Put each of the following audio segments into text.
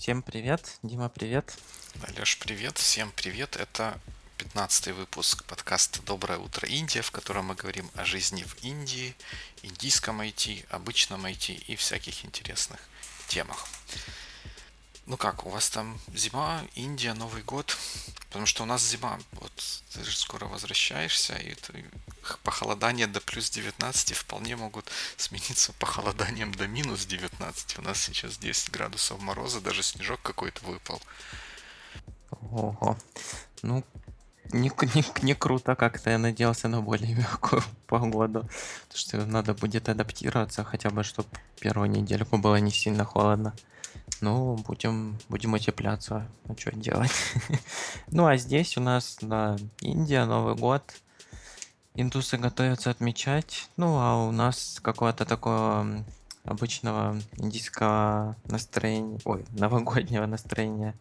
Всем привет, Дима, привет. Алеш, привет, всем привет. Это 15 выпуск подкаста «Доброе утро, Индия», в котором мы говорим о жизни в Индии, индийском IT, обычном IT и всяких интересных темах. Ну как, у вас там зима, Индия, Новый год? Потому что у нас зима. Вот ты же скоро возвращаешься, и похолодание до плюс 19 вполне могут смениться похолоданием до минус 19. У нас сейчас 10 градусов мороза, даже снежок какой-то выпал. Ого. Ну, не, не, не круто как-то. Я надеялся на более мягкую погоду. Потому что надо будет адаптироваться, хотя бы, чтобы первую недельку было не сильно холодно. Ну, будем, будем утепляться. Ну, что делать? ну, а здесь у нас, да, Индия, Новый год. Индусы готовятся отмечать. Ну, а у нас какого-то такого обычного индийского настроения, ой, новогоднего настроения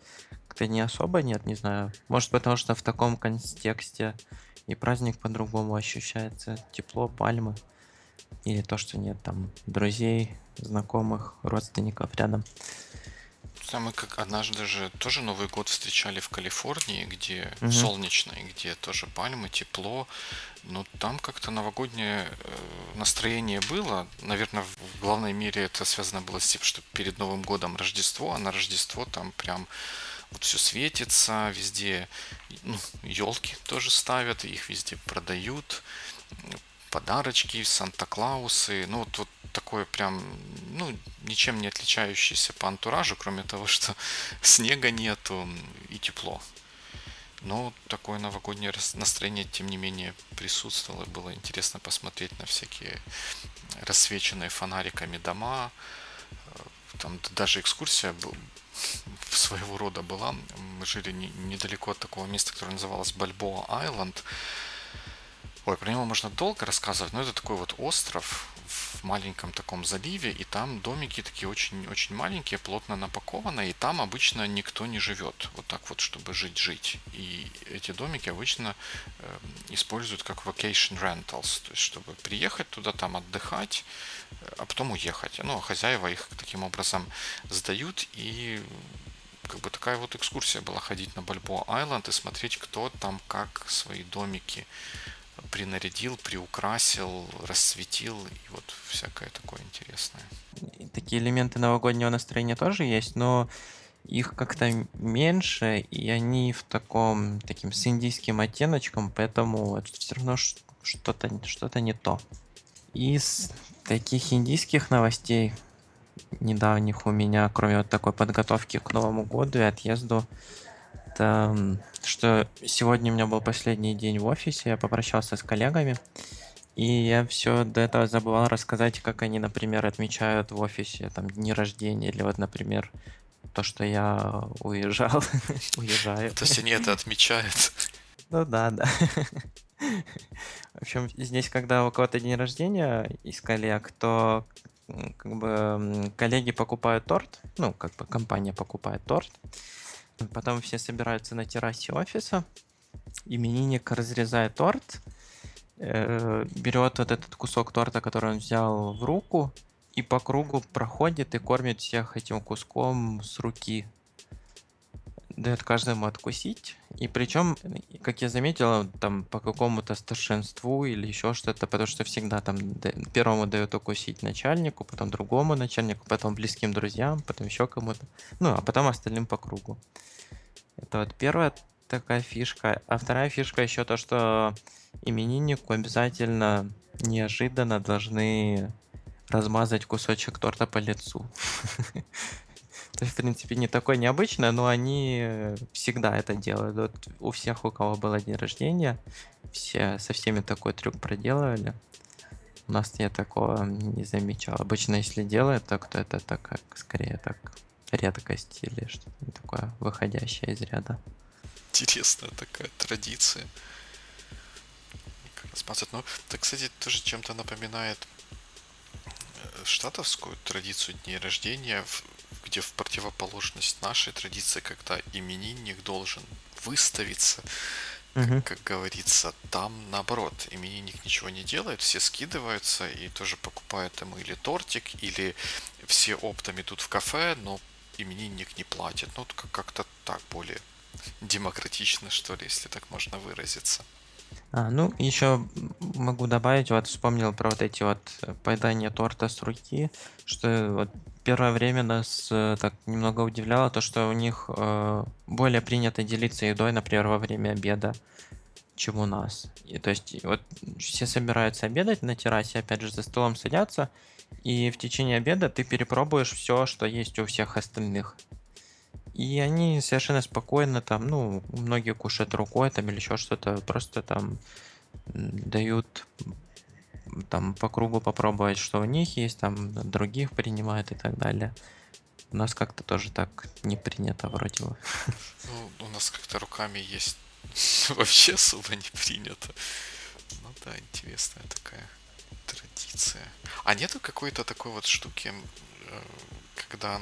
как-то не особо нет, не знаю. Может, потому что в таком контексте и праздник по-другому ощущается. Тепло, пальмы. Или то, что нет там друзей, знакомых, родственников рядом. Да, мы как однажды же тоже Новый год встречали в Калифорнии, где угу. солнечно, и где тоже пальмы, тепло. Но там как-то новогоднее э, настроение было. Наверное, в главной мере это связано было с тем, что перед Новым годом Рождество, а на Рождество там прям вот все светится, везде ну, елки тоже ставят, их везде продают, подарочки, Санта-Клаусы. Ну вот, вот такое прям, ну, ничем не отличающееся по антуражу, кроме того, что снега нету и тепло. Но такое новогоднее настроение, тем не менее, присутствовало. Было интересно посмотреть на всякие рассвеченные фонариками дома. Там даже экскурсия был, своего рода была. Мы жили не, недалеко от такого места, которое называлось Бальбоа Айленд. Ой, про него можно долго рассказывать, но это такой вот остров в маленьком таком заливе, и там домики такие очень-очень маленькие, плотно напакованные, и там обычно никто не живет, вот так вот, чтобы жить-жить. И эти домики обычно э, используют как vacation rentals, то есть чтобы приехать туда, там отдыхать, а потом уехать. Ну, а хозяева их таким образом сдают, и как бы такая вот экскурсия была ходить на Бальбоа Айленд и смотреть, кто там как свои домики принарядил, приукрасил, расцветил и вот всякое такое интересное. Такие элементы новогоднего настроения тоже есть, но их как-то меньше, и они в таком таким с индийским оттеночком, поэтому это все равно что-то что-то не то. Из таких индийских новостей недавних у меня, кроме вот такой подготовки к Новому году и отъезду, это что сегодня у меня был последний день в офисе, я попрощался с коллегами, и я все до этого забывал рассказать, как они, например, отмечают в офисе там дни рождения, или вот, например, то, что я уезжал, уезжаю. То есть они это отмечают. Ну да, да. В общем, здесь, когда у кого-то день рождения из коллег, то как бы коллеги покупают торт, ну, как бы компания покупает торт, Потом все собираются на террасе офиса. Именинник разрезает торт, э, берет вот этот кусок торта, который он взял в руку, и по кругу проходит и кормит всех этим куском с руки. Дает каждому откусить. И причем, как я заметил, там по какому-то старшинству или еще что-то, потому что всегда там первому дают укусить начальнику, потом другому начальнику, потом близким друзьям, потом еще кому-то. Ну, а потом остальным по кругу. Это вот первая такая фишка. А вторая фишка еще то, что имениннику обязательно неожиданно должны размазать кусочек торта по лицу. В принципе, не такое необычное, но они всегда это делают. Вот у всех, у кого было день рождения, все со всеми такой трюк проделывали. У нас я такого не замечал. Обычно, если делают, то это так, скорее так редкость или что-то такое выходящее из ряда. Интересная такая традиция. Ну, это, кстати, тоже чем-то напоминает э, штатовскую традицию дней рождения, где в противоположность нашей традиции, когда именинник должен выставиться, угу. как, как говорится, там наоборот, именинник ничего не делает, все скидываются и тоже покупают ему или тортик, или все оптом идут в кафе, но именинник не платит. Ну, как-то так более демократично, что ли, если так можно выразиться. А, ну, еще могу добавить, вот вспомнил про вот эти вот э, поедания торта с руки, что вот первое время нас э, так немного удивляло то, что у них э, более принято делиться едой, например, во время обеда, чем у нас. И, то есть вот все собираются обедать на террасе, опять же, за столом садятся, и в течение обеда ты перепробуешь все, что есть у всех остальных. И они совершенно спокойно там, ну, многие кушают рукой там или еще что-то, просто там дают там по кругу попробовать, что у них есть, там других принимают и так далее. У нас как-то тоже так не принято вроде бы. Ну, у нас как-то руками есть вообще особо не принято. Ну да, интересная такая традиция. А нету какой-то такой вот штуки, э, когда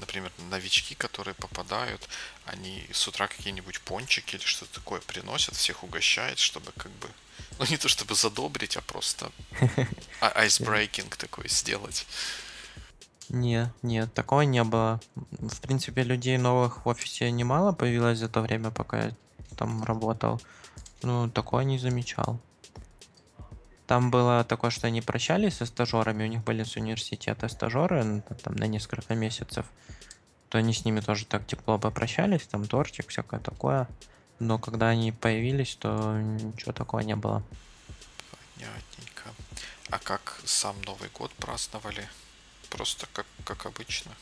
например, новички, которые попадают, они с утра какие-нибудь пончики или что-то такое приносят, всех угощают, чтобы как бы, ну не то чтобы задобрить, а просто айсбрейкинг такой сделать. Не, нет, такого не было. В принципе, людей новых в офисе немало появилось за то время, пока я там работал. Ну, такого не замечал. Там было такое, что они прощались со стажерами, у них были с университета стажеры там, на несколько месяцев, то они с ними тоже так тепло попрощались, там тортик, всякое такое. Но когда они появились, то ничего такого не было. Понятненько. А как сам Новый год праздновали? Просто как, как обычно?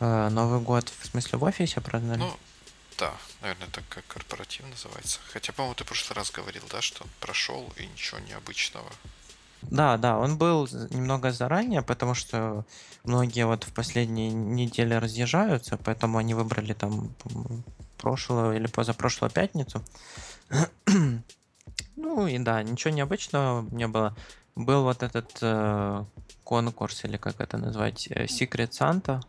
Э, Новый год в смысле в офисе праздновали? Ну, да, наверное, так как корпоратив называется. Хотя, по-моему, ты в прошлый раз говорил, да, что он прошел и ничего необычного. Да, да, он был немного заранее, потому что многие вот в последние недели разъезжаются, поэтому они выбрали там прошлую или позапрошлую пятницу. ну и да, ничего необычного не было. Был вот этот э, конкурс, или как это назвать, э, Secret Santa,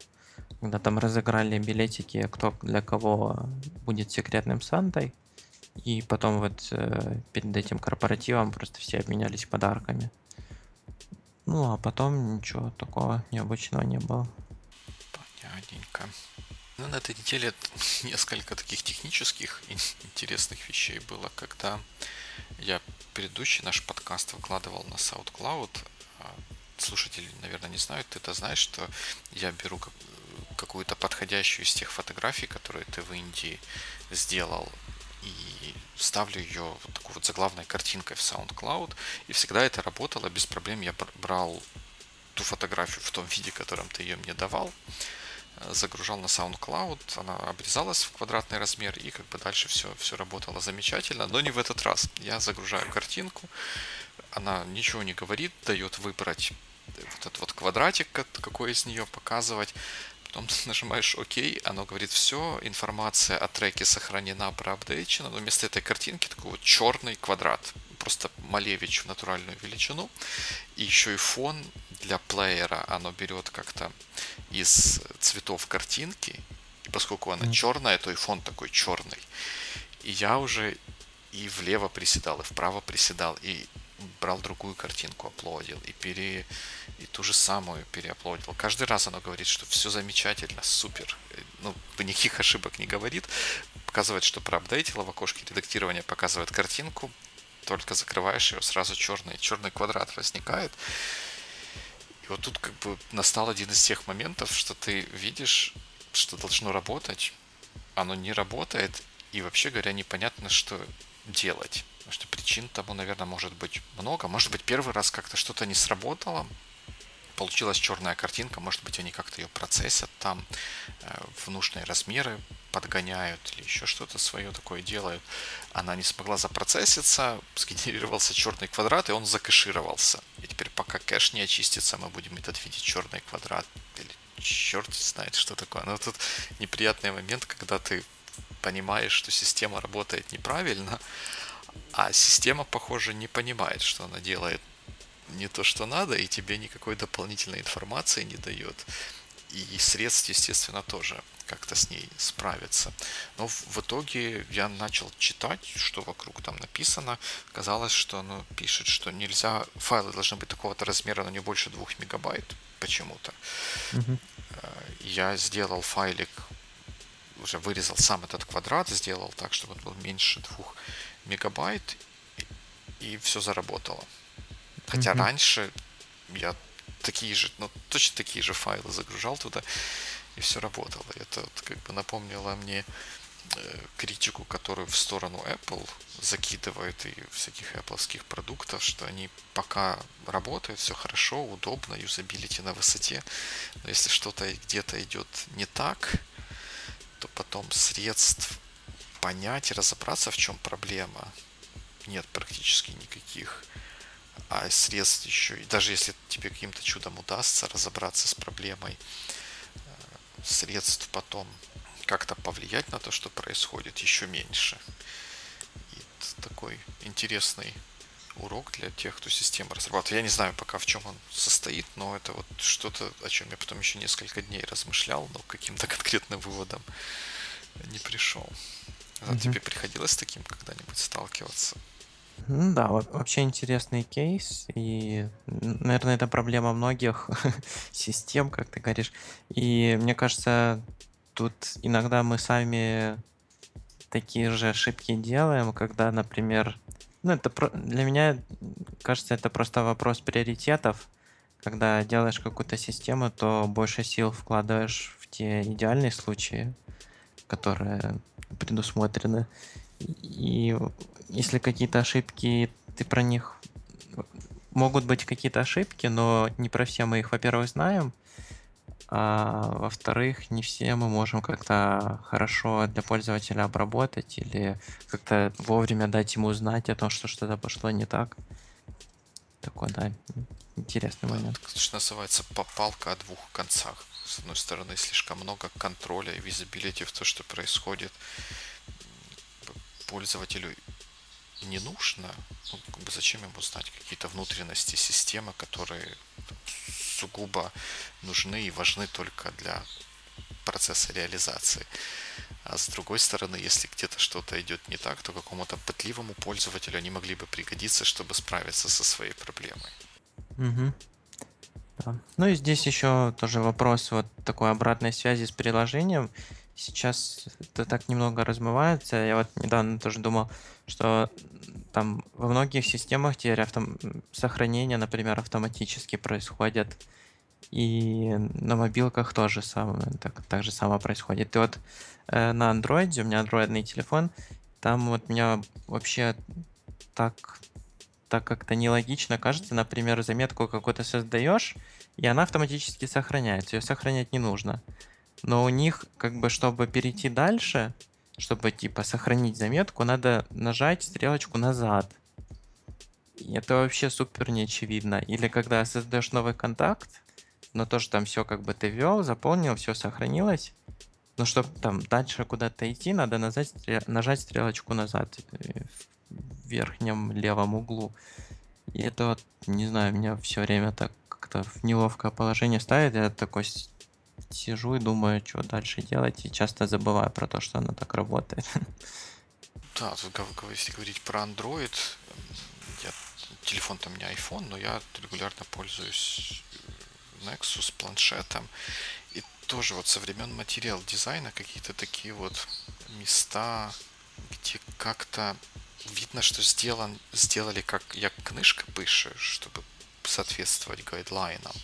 когда там разыграли билетики, кто для кого будет секретным Сантой. И потом вот э, перед этим корпоративом просто все обменялись подарками. Ну, а потом ничего такого необычного не было. Понятненько. Ну, на этой неделе несколько таких технических интересных вещей было, когда я предыдущий наш подкаст выкладывал на SoundCloud. А слушатели, наверное, не знают, ты это знаешь, что я беру какую-то подходящую из тех фотографий, которые ты в Индии сделал, и ставлю ее вот такой вот заглавной картинкой в SoundCloud. И всегда это работало без проблем. Я брал ту фотографию в том виде, которым ты ее мне давал, загружал на SoundCloud, она обрезалась в квадратный размер, и как бы дальше все, все работало замечательно, но не в этот раз. Я загружаю картинку, она ничего не говорит, дает выбрать вот этот вот квадратик, какой из нее показывать. Потом ты нажимаешь ОК, оно говорит, все, информация о треке сохранена, проапдейчена, но вместо этой картинки такой вот черный квадрат, просто Малевич в натуральную величину. И еще и фон для плеера оно берет как-то из цветов картинки, и поскольку она черная, то и фон такой черный. И я уже и влево приседал, и вправо приседал, и брал другую картинку, аплодил, и, пере, и ту же самую переаплодил. Каждый раз оно говорит, что все замечательно, супер. Ну, никаких ошибок не говорит. Показывает, что проапдейтило в окошке редактирования, показывает картинку, только закрываешь ее, сразу черный, черный квадрат возникает. И вот тут как бы настал один из тех моментов, что ты видишь, что должно работать, оно не работает, и вообще говоря, непонятно, что делать. Потому что причин тому, наверное, может быть много. Может быть, первый раз как-то что-то не сработало, получилась черная картинка, может быть, они как-то ее процессят там, э, в нужные размеры подгоняют или еще что-то свое такое делают. Она не смогла запроцесситься, сгенерировался черный квадрат, и он закэшировался. И теперь пока кэш не очистится, мы будем этот видеть черный квадрат. Или черт знает, что такое. Но тут неприятный момент, когда ты понимаешь, что система работает неправильно, а система, похоже, не понимает, что она делает не то, что надо, и тебе никакой дополнительной информации не дает. И средств, естественно, тоже как-то с ней справиться. Но в итоге я начал читать, что вокруг там написано. Казалось, что оно пишет, что нельзя, файлы должны быть такого-то размера, но не больше 2 мегабайт почему-то. Угу. Я сделал файлик, уже вырезал сам этот квадрат, сделал так, чтобы он был меньше двух мегабайт, и все заработало. Хотя угу. раньше я такие же, ну, точно такие же файлы загружал туда, и все работало. Это вот как бы напомнило мне э, критику, которую в сторону Apple закидывают и всяких Apple продуктов, что они пока работают, все хорошо, удобно, юзабилити на высоте, но если что-то где-то идет не так, то потом средств понять и разобраться, в чем проблема, нет практически никаких. А средств еще, и даже если тебе каким-то чудом удастся разобраться с проблемой, средств потом как-то повлиять на то, что происходит, еще меньше. И это такой интересный урок для тех, кто систему разрабатывает. Я не знаю пока в чем он состоит, но это вот что-то, о чем я потом еще несколько дней размышлял, но каким-то конкретным выводом не пришел. А угу. тебе приходилось с таким когда-нибудь сталкиваться? Ну да, вообще интересный кейс, и, наверное, это проблема многих систем, как ты говоришь. И мне кажется, тут иногда мы сами такие же ошибки делаем, когда, например, ну это про... для меня кажется, это просто вопрос приоритетов. Когда делаешь какую-то систему, то больше сил вкладываешь в те идеальные случаи, которые предусмотрены. И если какие-то ошибки, ты про них... Могут быть какие-то ошибки, но не про все мы их, во-первых, знаем, а во-вторых, не все мы можем как-то хорошо для пользователя обработать или как-то вовремя дать ему знать о том, что что-то пошло не так. Такой, да, интересный момент. Это, что называется, попалка о двух концах. С одной стороны, слишком много контроля и визибилити в то, что происходит пользователю не нужно, ну, как бы зачем ему знать какие-то внутренности системы, которые сугубо нужны и важны только для процесса реализации. А с другой стороны, если где-то что-то идет не так, то какому-то пытливому пользователю они могли бы пригодиться, чтобы справиться со своей проблемой. Угу. Да. Ну и здесь еще тоже вопрос вот такой обратной связи с приложением. Сейчас это так немного размывается. Я вот недавно тоже думал, что там во многих системах теперь автом... сохранение, например, автоматически происходит. И на мобилках тоже самое, так, так же самое происходит. И вот э, на андроиде, у меня андроидный телефон, там вот меня вообще так, так как-то нелогично кажется. Например, заметку какую-то создаешь, и она автоматически сохраняется. Ее сохранять не нужно. Но у них, как бы, чтобы перейти дальше, чтобы типа сохранить заметку, надо нажать стрелочку назад. И это вообще супер неочевидно. Или когда создаешь новый контакт, но тоже там все как бы ты ввел, заполнил, все сохранилось. Но чтобы там дальше куда-то идти, надо нажать, нажать стрелочку назад э, в верхнем левом углу. И это вот, не знаю, меня все время так как-то в неловкое положение ставит. Я такой сижу и думаю, что дальше делать, и часто забываю про то, что оно так работает. Да, тут, если говорить про Android, я, телефон-то у меня iPhone, но я регулярно пользуюсь Nexus планшетом. И тоже вот со времен материал дизайна какие-то такие вот места, где как-то видно, что сделан, сделали как я книжка пишу, чтобы соответствовать гайдлайнам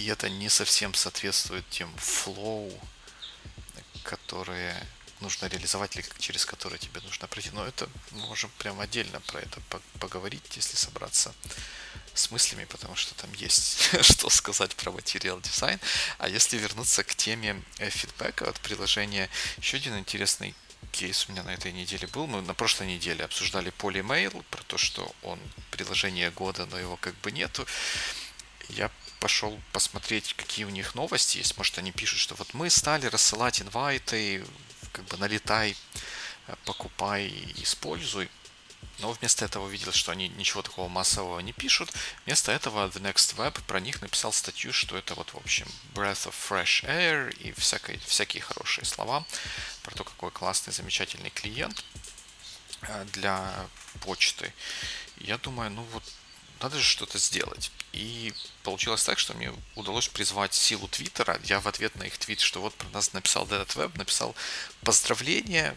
и это не совсем соответствует тем флоу, которые нужно реализовать или через которые тебе нужно пройти. Но это мы можем прям отдельно про это поговорить, если собраться с мыслями, потому что там есть что сказать про материал дизайн. А если вернуться к теме э, фидбэка от приложения, еще один интересный кейс у меня на этой неделе был. Мы на прошлой неделе обсуждали Polymail, про то, что он приложение года, но его как бы нету. Я пошел посмотреть, какие у них новости есть. Может, они пишут, что вот мы стали рассылать инвайты, как бы налетай, э, покупай, используй. Но вместо этого увидел, что они ничего такого массового не пишут. Вместо этого The Next Web про них написал статью, что это вот, в общем, breath of fresh air и всякие, всякие хорошие слова про то, какой классный, замечательный клиент э, для почты. Я думаю, ну вот надо же что-то сделать. И получилось так, что мне удалось призвать силу Твиттера. Я в ответ на их твит, что вот про нас написал этот веб, написал поздравления,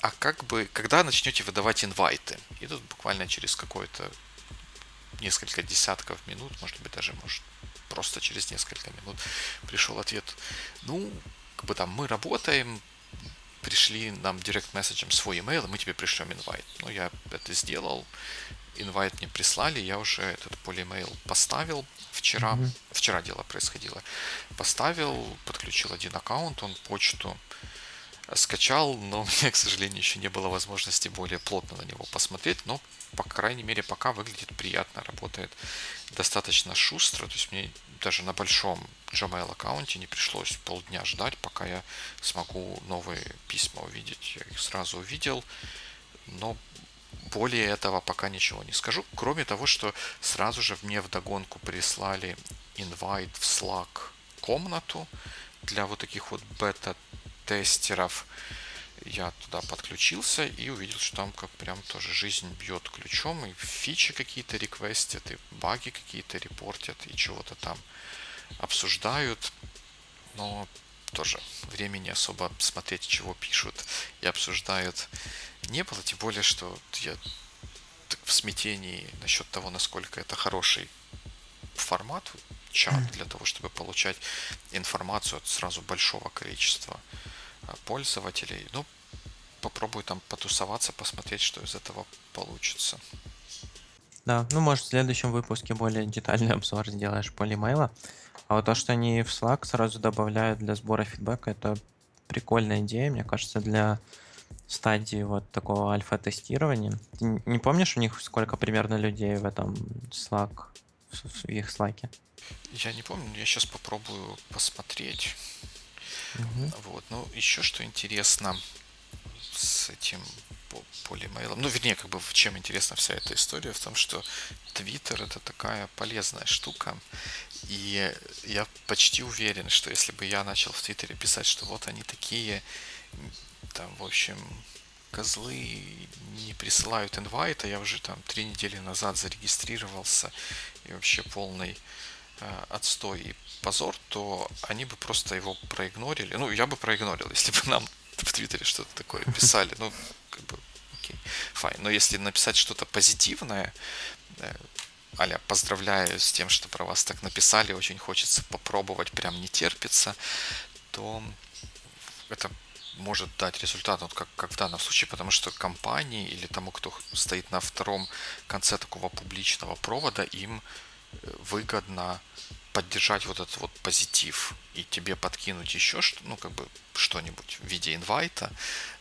а как бы, когда начнете выдавать инвайты? И тут буквально через какое-то несколько десятков минут, может быть, даже, может, просто через несколько минут пришел ответ. Ну, как бы там мы работаем, пришли нам директ месседжем свой email, и мы тебе пришлем инвайт. Ну, я это сделал, инвайт мне прислали, я уже этот полимейл поставил вчера, mm-hmm. вчера дело происходило, поставил, подключил один аккаунт, он почту скачал, но у меня, к сожалению, еще не было возможности более плотно на него посмотреть, но, по крайней мере, пока выглядит приятно, работает достаточно шустро, то есть мне даже на большом Gmail аккаунте не пришлось полдня ждать, пока я смогу новые письма увидеть. Я их сразу увидел, но более этого пока ничего не скажу, кроме того, что сразу же мне вдогонку прислали инвайт в Slack комнату для вот таких вот бета-тестеров. Я туда подключился и увидел, что там как прям тоже жизнь бьет ключом, и фичи какие-то реквестят, и баги какие-то репортят, и чего-то там обсуждают. Но тоже времени особо смотреть, чего пишут и обсуждают не было, тем более, что я в смятении насчет того, насколько это хороший формат, чат для того, чтобы получать информацию от сразу большого количества а, пользователей. Ну, попробую там потусоваться, посмотреть, что из этого получится. Да, ну, может, в следующем выпуске более детальный обзор сделаешь полимейла. А вот то, что они в Slack сразу добавляют для сбора фидбэка, это прикольная идея, мне кажется, для стадии вот такого альфа-тестирования. Ты не помнишь у них сколько примерно людей в этом Slack, в их Slack? Я не помню, я сейчас попробую посмотреть. Угу. Вот, ну еще что интересно с этим полимейлом. Ну, вернее, как бы в чем интересна вся эта история, в том, что Twitter это такая полезная штука. И я почти уверен, что если бы я начал в Твиттере писать, что вот они такие там, в общем, козлы не присылают invite, а я уже там три недели назад зарегистрировался и вообще полный э, отстой и позор, то они бы просто его проигнорили. Ну, я бы проигнорил, если бы нам в Твиттере что-то такое писали. Ну, как бы, окей, fine. Но если написать что-то позитивное, э, а-ля, поздравляю с тем, что про вас так написали, очень хочется попробовать, прям не терпится, то это может дать результат, вот как, как в данном случае, потому что компании или тому, кто стоит на втором конце такого публичного провода, им э, выгодно поддержать вот этот вот позитив и тебе подкинуть еще что, ну как бы что-нибудь в виде инвайта,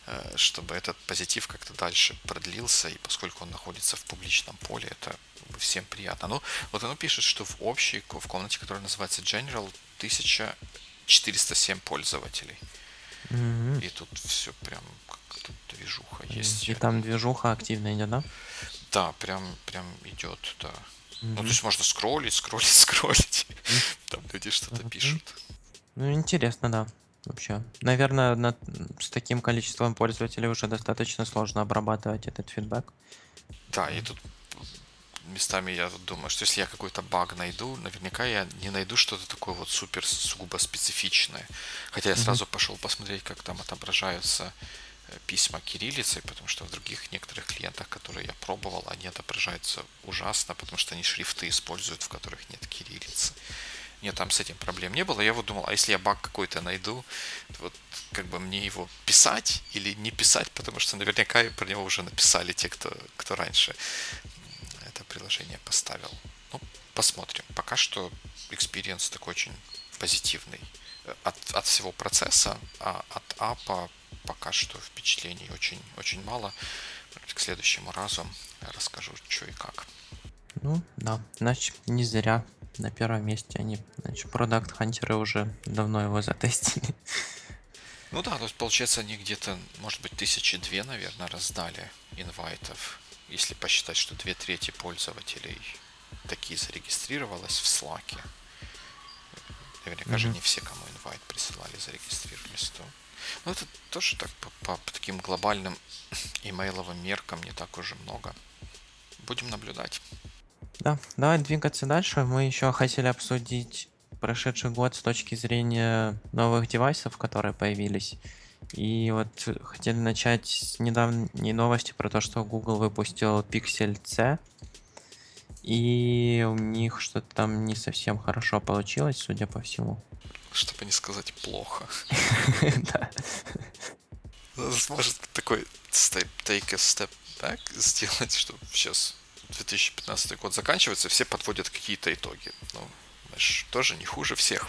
э, чтобы этот позитив как-то дальше продлился, и поскольку он находится в публичном поле, это всем приятно. Ну, вот оно пишет, что в общей, в комнате, которая называется General, 1407 пользователей. Мгм. И тут все прям как тут движуха есть. И там движуха активно идет, да? Да, прям, прям идет, да. Ну, то есть можно скроллить, скроллить, скроллить. Там люди что-то пишут. Ну, интересно, да. Вообще. Наверное, на- с таким количеством пользователей уже достаточно сложно обрабатывать этот фидбэк. Да, и тут местами я думаю, что если я какой-то баг найду, наверняка я не найду что-то такое вот супер сугубо специфичное. Хотя я сразу пошел посмотреть, как там отображаются письма кириллицей, потому что в других некоторых клиентах, которые я пробовал, они отображаются ужасно, потому что они шрифты используют, в которых нет кириллицы. Нет, там с этим проблем не было. Я вот думал, а если я баг какой-то найду, вот как бы мне его писать или не писать, потому что наверняка про него уже написали те, кто, кто раньше это приложение поставил. Ну, посмотрим. Пока что experience такой очень позитивный э, от, от всего процесса, а от app а пока что впечатлений очень, очень мало. К следующему разу расскажу, что и как. Ну, да. Значит, не зря на первом месте они, значит, product hunter ы уже давно его затестили. Ну да, то есть получается они где-то, может быть, тысячи две, наверное, раздали инвайтов если посчитать, что две трети пользователей такие зарегистрировалось в Slack, наверняка mm-hmm. же не все, кому инвайт присылали, зарегистрировались, то... Ну, это тоже так по, по, по таким глобальным имейловым меркам не так уже много. Будем наблюдать. Да, давай двигаться дальше. Мы еще хотели обсудить прошедший год с точки зрения новых девайсов, которые появились. И вот хотели начать с недавней новости про то, что Google выпустил Pixel C. И у них что-то там не совсем хорошо получилось, судя по всему. Чтобы не сказать плохо. Да. Может такой take a step back сделать, чтобы сейчас 2015 год заканчивается, все подводят какие-то итоги. Ну, знаешь, тоже не хуже всех.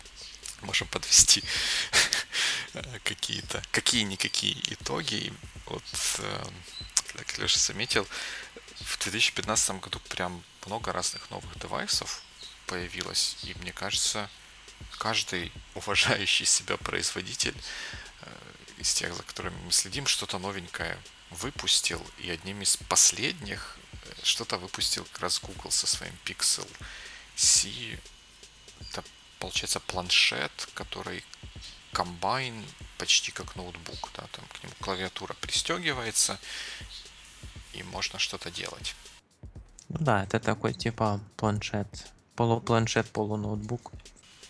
Можем подвести какие-то, какие-никакие итоги. Вот, как Леша заметил, в 2015 году прям много разных новых девайсов появилось. И мне кажется, каждый уважающий себя производитель э, из тех, за которыми мы следим, что-то новенькое выпустил. И одним из последних что-то выпустил как раз Google со своим Pixel C. Это, получается, планшет, который комбайн почти как ноутбук. Да, там к нему клавиатура пристегивается, и можно что-то делать. Ну да, это такой типа планшет. Полупланшет, полуноутбук.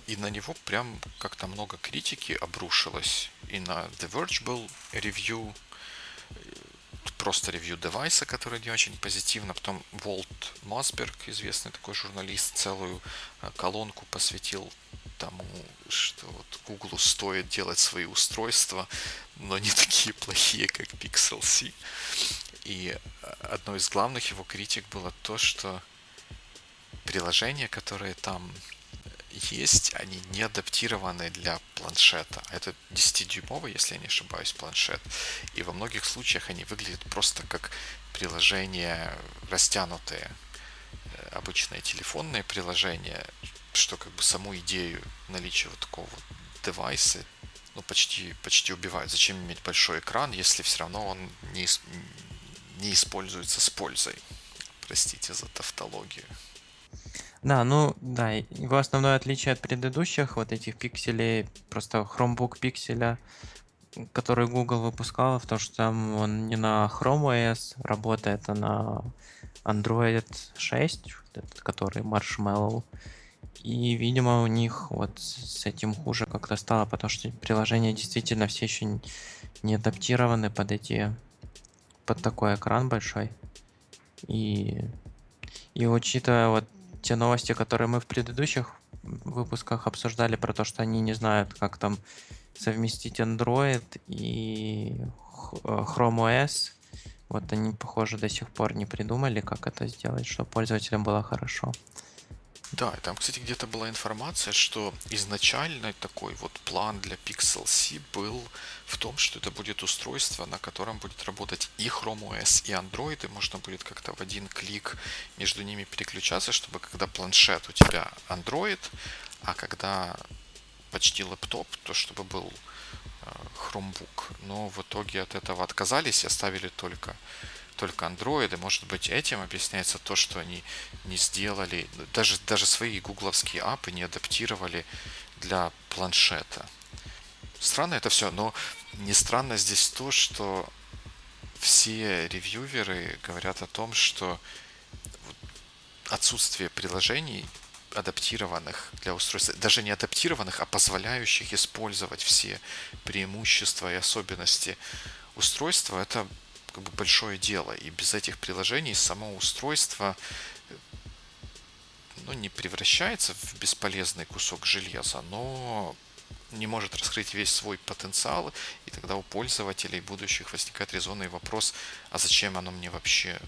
И на него прям как-то много критики обрушилось. И на The Verge был ревью просто ревью девайса, который не очень позитивно. Потом Волт Мосберг, известный такой журналист, целую э, колонку посвятил тому, что вот Google стоит делать свои устройства, но не такие плохие, как Pixel C. И э, одной из главных его критик было то, что приложения, которые там есть, они не адаптированы для планшета. Это 10-дюймовый, если я не ошибаюсь, планшет. И во многих случаях они выглядят просто как приложения растянутые. Э, обычные телефонные приложения, что как бы саму идею наличия вот такого вот девайса ну, почти, почти убивают. Зачем иметь большой экран, если все равно он не, не используется с пользой? Простите за тавтологию. Да, ну да, его основное отличие от предыдущих вот этих пикселей, просто Chromebook пикселя, который Google выпускал, в том, что там он не на Chrome OS работает, а на Android 6, этот, который Marshmallow. И, видимо, у них вот с этим хуже как-то стало, потому что приложения действительно все еще не адаптированы под эти под такой экран большой. И, и учитывая вот те новости, которые мы в предыдущих выпусках обсуждали про то, что они не знают, как там совместить Android и Chrome OS. Вот они, похоже, до сих пор не придумали, как это сделать, чтобы пользователям было хорошо. Да, там, кстати, где-то была информация, что изначально такой вот план для Pixel C был в том, что это будет устройство, на котором будет работать и Chrome OS, и Android, и можно будет как-то в один клик между ними переключаться, чтобы когда планшет у тебя Android, а когда почти лэптоп, то чтобы был э, Chromebook. Но в итоге от этого отказались и оставили только только андроиды. Может быть, этим объясняется то, что они не сделали, даже, даже свои гугловские апы не адаптировали для планшета. Странно это все, но не странно здесь то, что все ревьюверы говорят о том, что отсутствие приложений адаптированных для устройства, даже не адаптированных, а позволяющих использовать все преимущества и особенности устройства, это как бы большое дело. И без этих приложений само устройство ну, не превращается в бесполезный кусок железа, но не может раскрыть весь свой потенциал, и тогда у пользователей будущих возникает резонный вопрос, а зачем оно мне вообще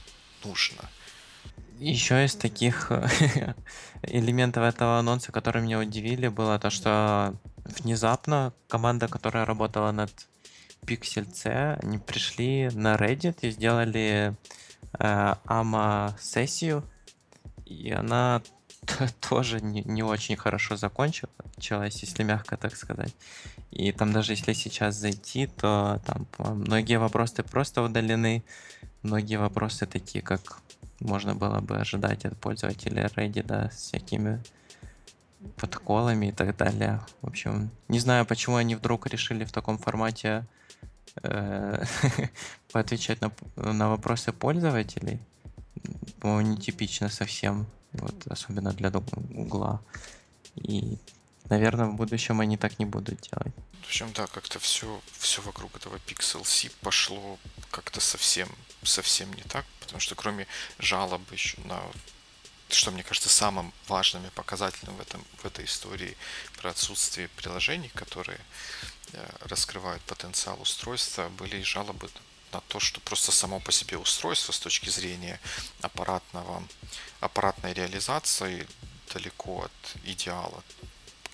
нужно? Еще из таких элементов этого анонса, которые меня удивили, было то, что внезапно команда, которая работала над Pixel C, они пришли на Reddit и сделали э, AMA-сессию, и она тоже не, не очень хорошо закончилась, если мягко так сказать. И там даже если сейчас зайти, то там многие вопросы просто удалены, многие вопросы такие, как можно было бы ожидать от пользователя Reddit, да, с всякими подколами и так далее. В общем, не знаю, почему они вдруг решили в таком формате поотвечать на, на вопросы пользователей. По-моему, нетипично совсем. Вот, особенно для угла. И, наверное, в будущем они так не будут делать. В общем, да, как-то все, все вокруг этого Pixel C пошло как-то совсем, совсем не так, потому что кроме жалоб еще на что мне кажется самым важным и показательным в, этом, в этой истории про отсутствие приложений, которые э, раскрывают потенциал устройства, были и жалобы на то, что просто само по себе устройство с точки зрения аппаратного, аппаратной реализации далеко от идеала.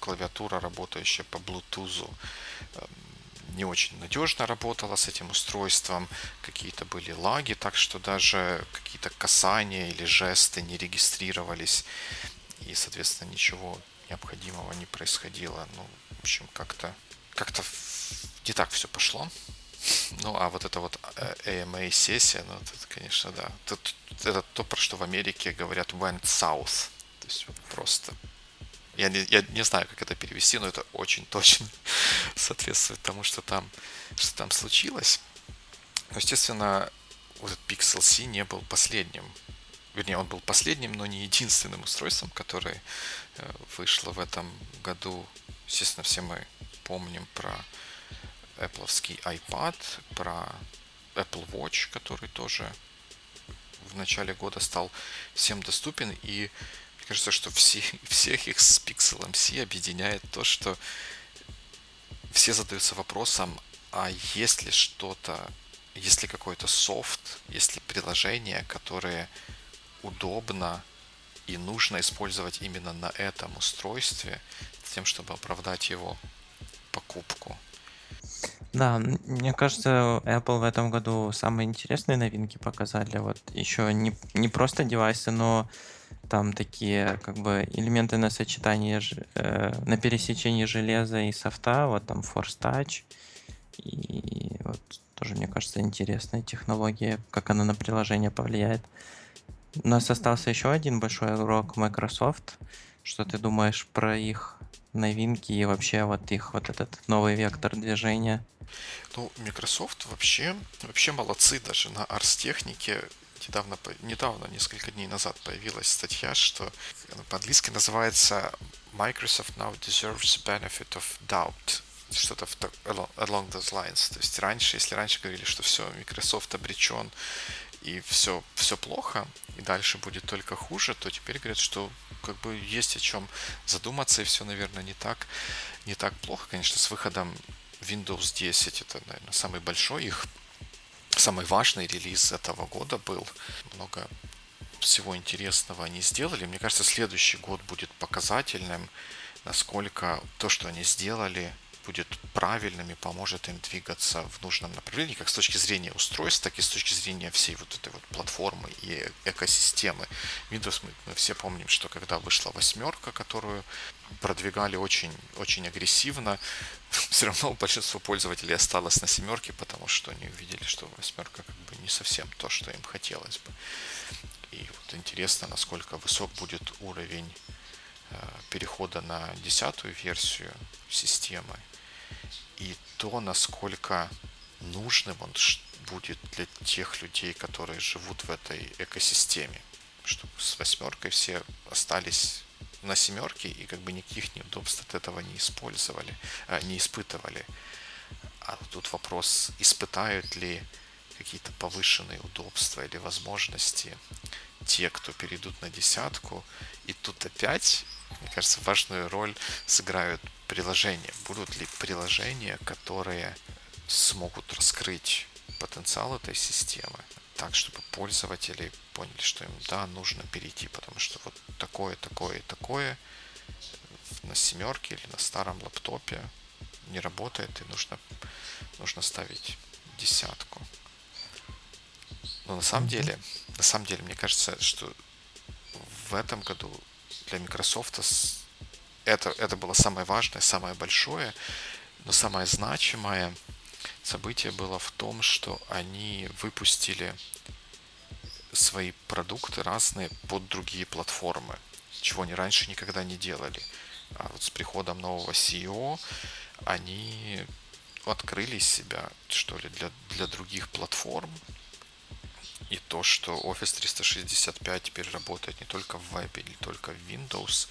Клавиатура, работающая по Bluetooth, эм, не очень надежно работала с этим устройством, какие-то были лаги, так что даже какие-то касания или жесты не регистрировались, и, соответственно, ничего необходимого не происходило. Ну, в общем, как-то как-то не так все пошло. Ну, а вот это вот э, AMA-сессия, ну, это, конечно, да. Тут, это то, про что в Америке говорят went south. То есть просто я не, я не знаю, как это перевести, но это очень точно соответствует тому, что там, что там случилось. Но, естественно, вот этот Pixel C не был последним. Вернее, он был последним, но не единственным устройством, которое э, вышло в этом году. Естественно, все мы помним про Apple iPad, про Apple Watch, который тоже в начале года стал всем доступен. И кажется, что все, всех их с Pixel C объединяет то, что все задаются вопросом, а есть ли что-то, есть ли какой-то софт, есть ли приложение, которое удобно и нужно использовать именно на этом устройстве, тем, чтобы оправдать его покупку. Да, мне кажется, Apple в этом году самые интересные новинки показали. Вот еще не, не просто девайсы, но там такие как бы элементы на сочетание, э, на пересечении железа и софта, вот там Force Touch. И вот тоже, мне кажется, интересная технология, как она на приложение повлияет. У нас остался еще один большой урок Microsoft. Что ты думаешь про их новинки и вообще вот их вот этот новый вектор движения? Ну, Microsoft вообще, вообще молодцы даже на арс-технике недавно, недавно, несколько дней назад появилась статья, что по-английски называется Microsoft now deserves benefit of doubt. Что-то along those lines. То есть раньше, если раньше говорили, что все, Microsoft обречен и все, все плохо, и дальше будет только хуже, то теперь говорят, что как бы есть о чем задуматься, и все, наверное, не так, не так плохо. Конечно, с выходом Windows 10 это, наверное, самый большой их самый важный релиз этого года был. Много всего интересного они сделали. Мне кажется, следующий год будет показательным, насколько то, что они сделали, будет правильным и поможет им двигаться в нужном направлении, как с точки зрения устройств, так и с точки зрения всей вот этой вот платформы и экосистемы. Windows мы, мы все помним, что когда вышла восьмерка, которую продвигали очень, очень агрессивно, все равно большинство пользователей осталось на семерке, потому что они увидели, что восьмерка как бы не совсем то, что им хотелось бы. И вот интересно, насколько высок будет уровень э, перехода на десятую версию системы и то, насколько нужным он будет для тех людей, которые живут в этой экосистеме. Чтобы с восьмеркой все остались на семерке и как бы никаких неудобств от этого не использовали, а, не испытывали. А тут вопрос, испытают ли какие-то повышенные удобства или возможности те, кто перейдут на десятку. И тут опять, мне кажется, важную роль сыграют приложения. Будут ли приложения, которые смогут раскрыть потенциал этой системы так, чтобы пользователи поняли, что им, да, нужно перейти, потому что вот такое, такое, такое на семерке или на старом лаптопе не работает, и нужно, нужно ставить десятку. Но на самом деле, на самом деле, мне кажется, что в этом году для Microsoft это, это было самое важное, самое большое, но самое значимое событие было в том, что они выпустили свои продукты разные под другие платформы, чего они раньше никогда не делали. А вот с приходом нового CEO они открыли себя, что ли, для, для других платформ, и то, что Office 365 теперь работает не только в вебе, не только в Windows,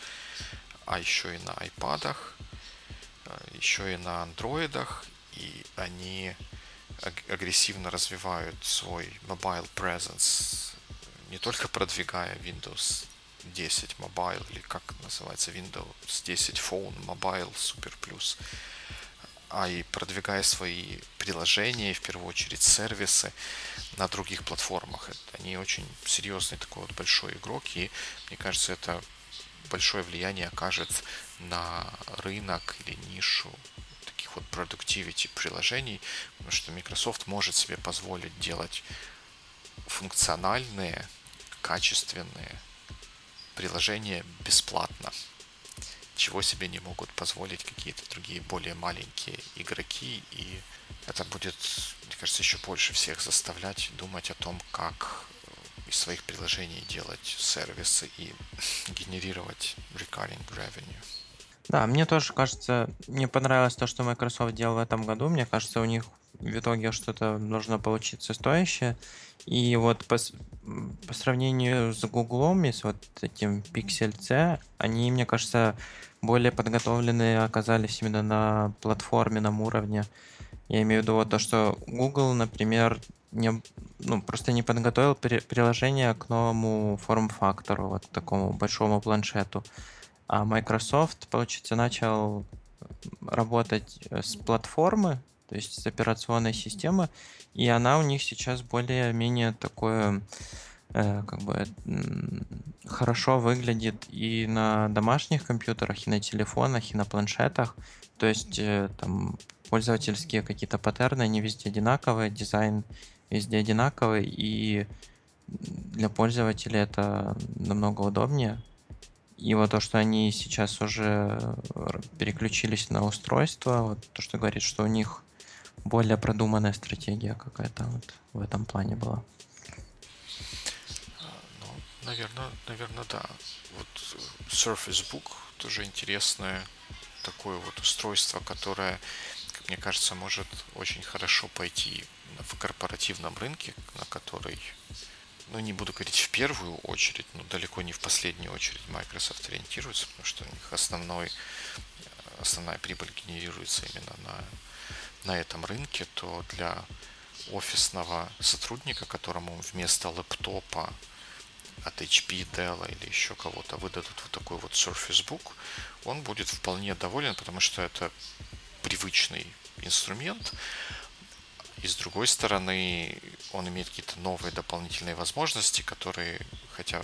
а еще и на iPad, э, еще и на андроидах, и они агрессивно развивают свой mobile presence, не только продвигая Windows 10 Mobile, или как называется Windows 10 Phone Mobile Super Plus, а и продвигая свои приложения, в первую очередь сервисы на других платформах. Они очень серьезный такой вот большой игрок, и мне кажется, это большое влияние окажет на рынок или нишу таких вот productivity приложений, потому что Microsoft может себе позволить делать функциональные, качественные приложения бесплатно чего себе не могут позволить какие-то другие более маленькие игроки. И это будет, мне кажется, еще больше всех заставлять думать о том, как э, из своих приложений делать сервисы и генерировать recurring revenue. Да, мне тоже кажется, мне понравилось то, что Microsoft делал в этом году. Мне кажется, у них в итоге что-то должно получиться стоящее. И вот по, по сравнению с Гуглом и с вот этим Pixel C, они, мне кажется, более подготовленные оказались именно на платформенном уровне. Я имею в виду вот то, что Google, например, не, ну, просто не подготовил при, приложение к новому форм-фактору, вот такому большому планшету. А Microsoft, получается, начал работать с платформы, то есть с операционной системы, и она у них сейчас более-менее такое э, как бы хорошо выглядит и на домашних компьютерах, и на телефонах, и на планшетах. То есть э, там пользовательские какие-то паттерны, они везде одинаковые, дизайн везде одинаковый, и для пользователя это намного удобнее. И вот то, что они сейчас уже переключились на устройство, вот то, что говорит, что у них более продуманная стратегия какая-то вот в этом плане была. Ну, наверное, наверное, да. Вот Surface Book тоже интересное такое вот устройство, которое, как мне кажется, может очень хорошо пойти в корпоративном рынке, на который, ну, не буду говорить в первую очередь, но далеко не в последнюю очередь Microsoft ориентируется, потому что у них основной, основная прибыль генерируется именно на на этом рынке, то для офисного сотрудника, которому вместо лэптопа от HP, Dell или еще кого-то выдадут вот такой вот Surface Book, он будет вполне доволен, потому что это привычный инструмент. И с другой стороны, он имеет какие-то новые дополнительные возможности, которые, хотя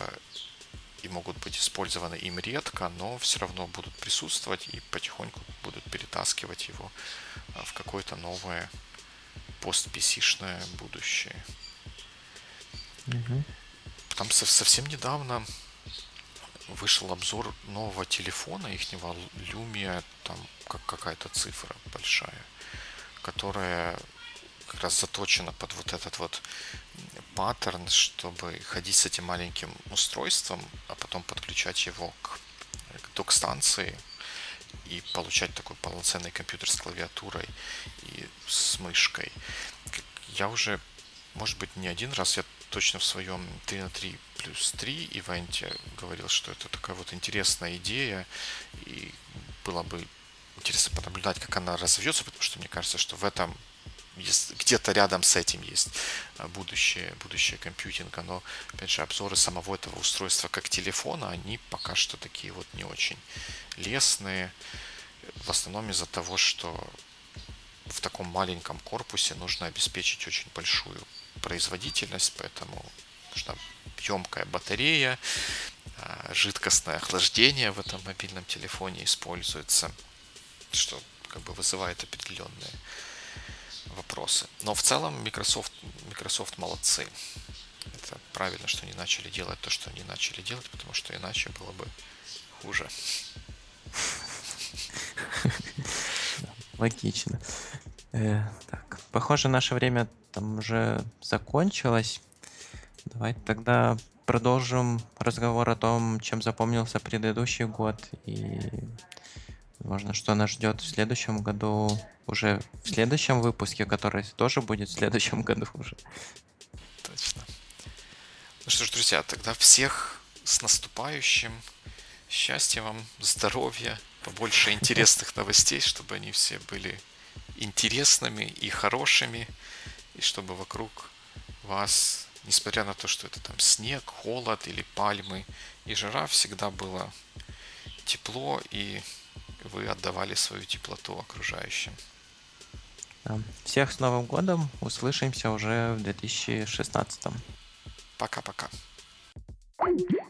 и могут быть использованы им редко, но все равно будут присутствовать и потихоньку будут перетаскивать его а, в какое-то новое постписишное будущее. Угу. Там совсем недавно вышел обзор нового телефона ихнего Lumia, там как какая-то цифра большая, которая как раз заточена под вот этот вот паттерн, чтобы ходить с этим маленьким устройством, а потом подключать его к, к док-станции и получать такой полноценный компьютер с клавиатурой и с мышкой. Я уже, может быть, не один раз, я точно в своем 3 на 3 плюс 3 ивенте говорил, что это такая вот интересная идея, и было бы интересно понаблюдать, как она разовьется, потому что мне кажется, что в этом где-то рядом с этим есть а, будущее, будущее компьютинга, но, опять же, обзоры самого этого устройства как телефона, они пока что такие вот не очень лестные, в основном из-за того, что в таком маленьком корпусе нужно обеспечить очень большую производительность, поэтому нужна емкая батарея, а, жидкостное охлаждение в этом мобильном телефоне используется, что как бы вызывает определенные вопросы. Но в целом Microsoft, Microsoft молодцы. Это правильно, что они начали делать то, что они начали делать, потому что иначе было бы хуже. Логично. Э, так, похоже, наше время там уже закончилось. Давайте тогда продолжим разговор о том, чем запомнился предыдущий год и Возможно, что нас ждет в следующем году, уже в следующем выпуске, который тоже будет в следующем году уже. Точно. что ж, друзья, тогда всех с наступающим. Счастья вам, здоровья, побольше интересных новостей, чтобы они все были интересными и хорошими, и чтобы вокруг вас, несмотря на то, что это там снег, холод или пальмы и жара, всегда было тепло, и вы отдавали свою теплоту окружающим. Всех с Новым годом. Услышимся уже в 2016. Пока-пока. thank you